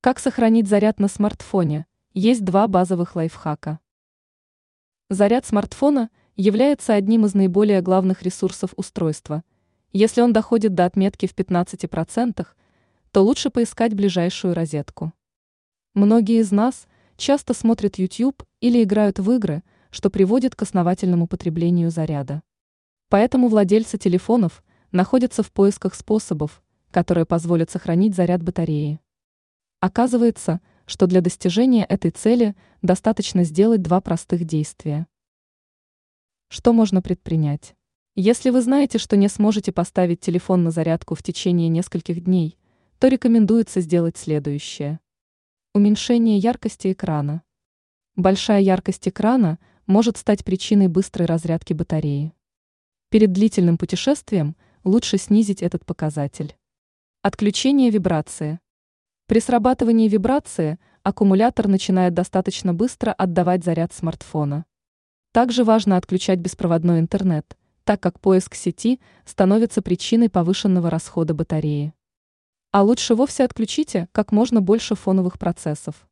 Как сохранить заряд на смартфоне? Есть два базовых лайфхака. Заряд смартфона является одним из наиболее главных ресурсов устройства. Если он доходит до отметки в 15%, то лучше поискать ближайшую розетку. Многие из нас часто смотрят YouTube или играют в игры, что приводит к основательному потреблению заряда. Поэтому владельцы телефонов находятся в поисках способов, которые позволят сохранить заряд батареи. Оказывается, что для достижения этой цели достаточно сделать два простых действия. Что можно предпринять? Если вы знаете, что не сможете поставить телефон на зарядку в течение нескольких дней, то рекомендуется сделать следующее. Уменьшение яркости экрана. Большая яркость экрана может стать причиной быстрой разрядки батареи. Перед длительным путешествием лучше снизить этот показатель. Отключение вибрации. При срабатывании вибрации аккумулятор начинает достаточно быстро отдавать заряд смартфона. Также важно отключать беспроводной интернет, так как поиск сети становится причиной повышенного расхода батареи. А лучше вовсе отключите как можно больше фоновых процессов.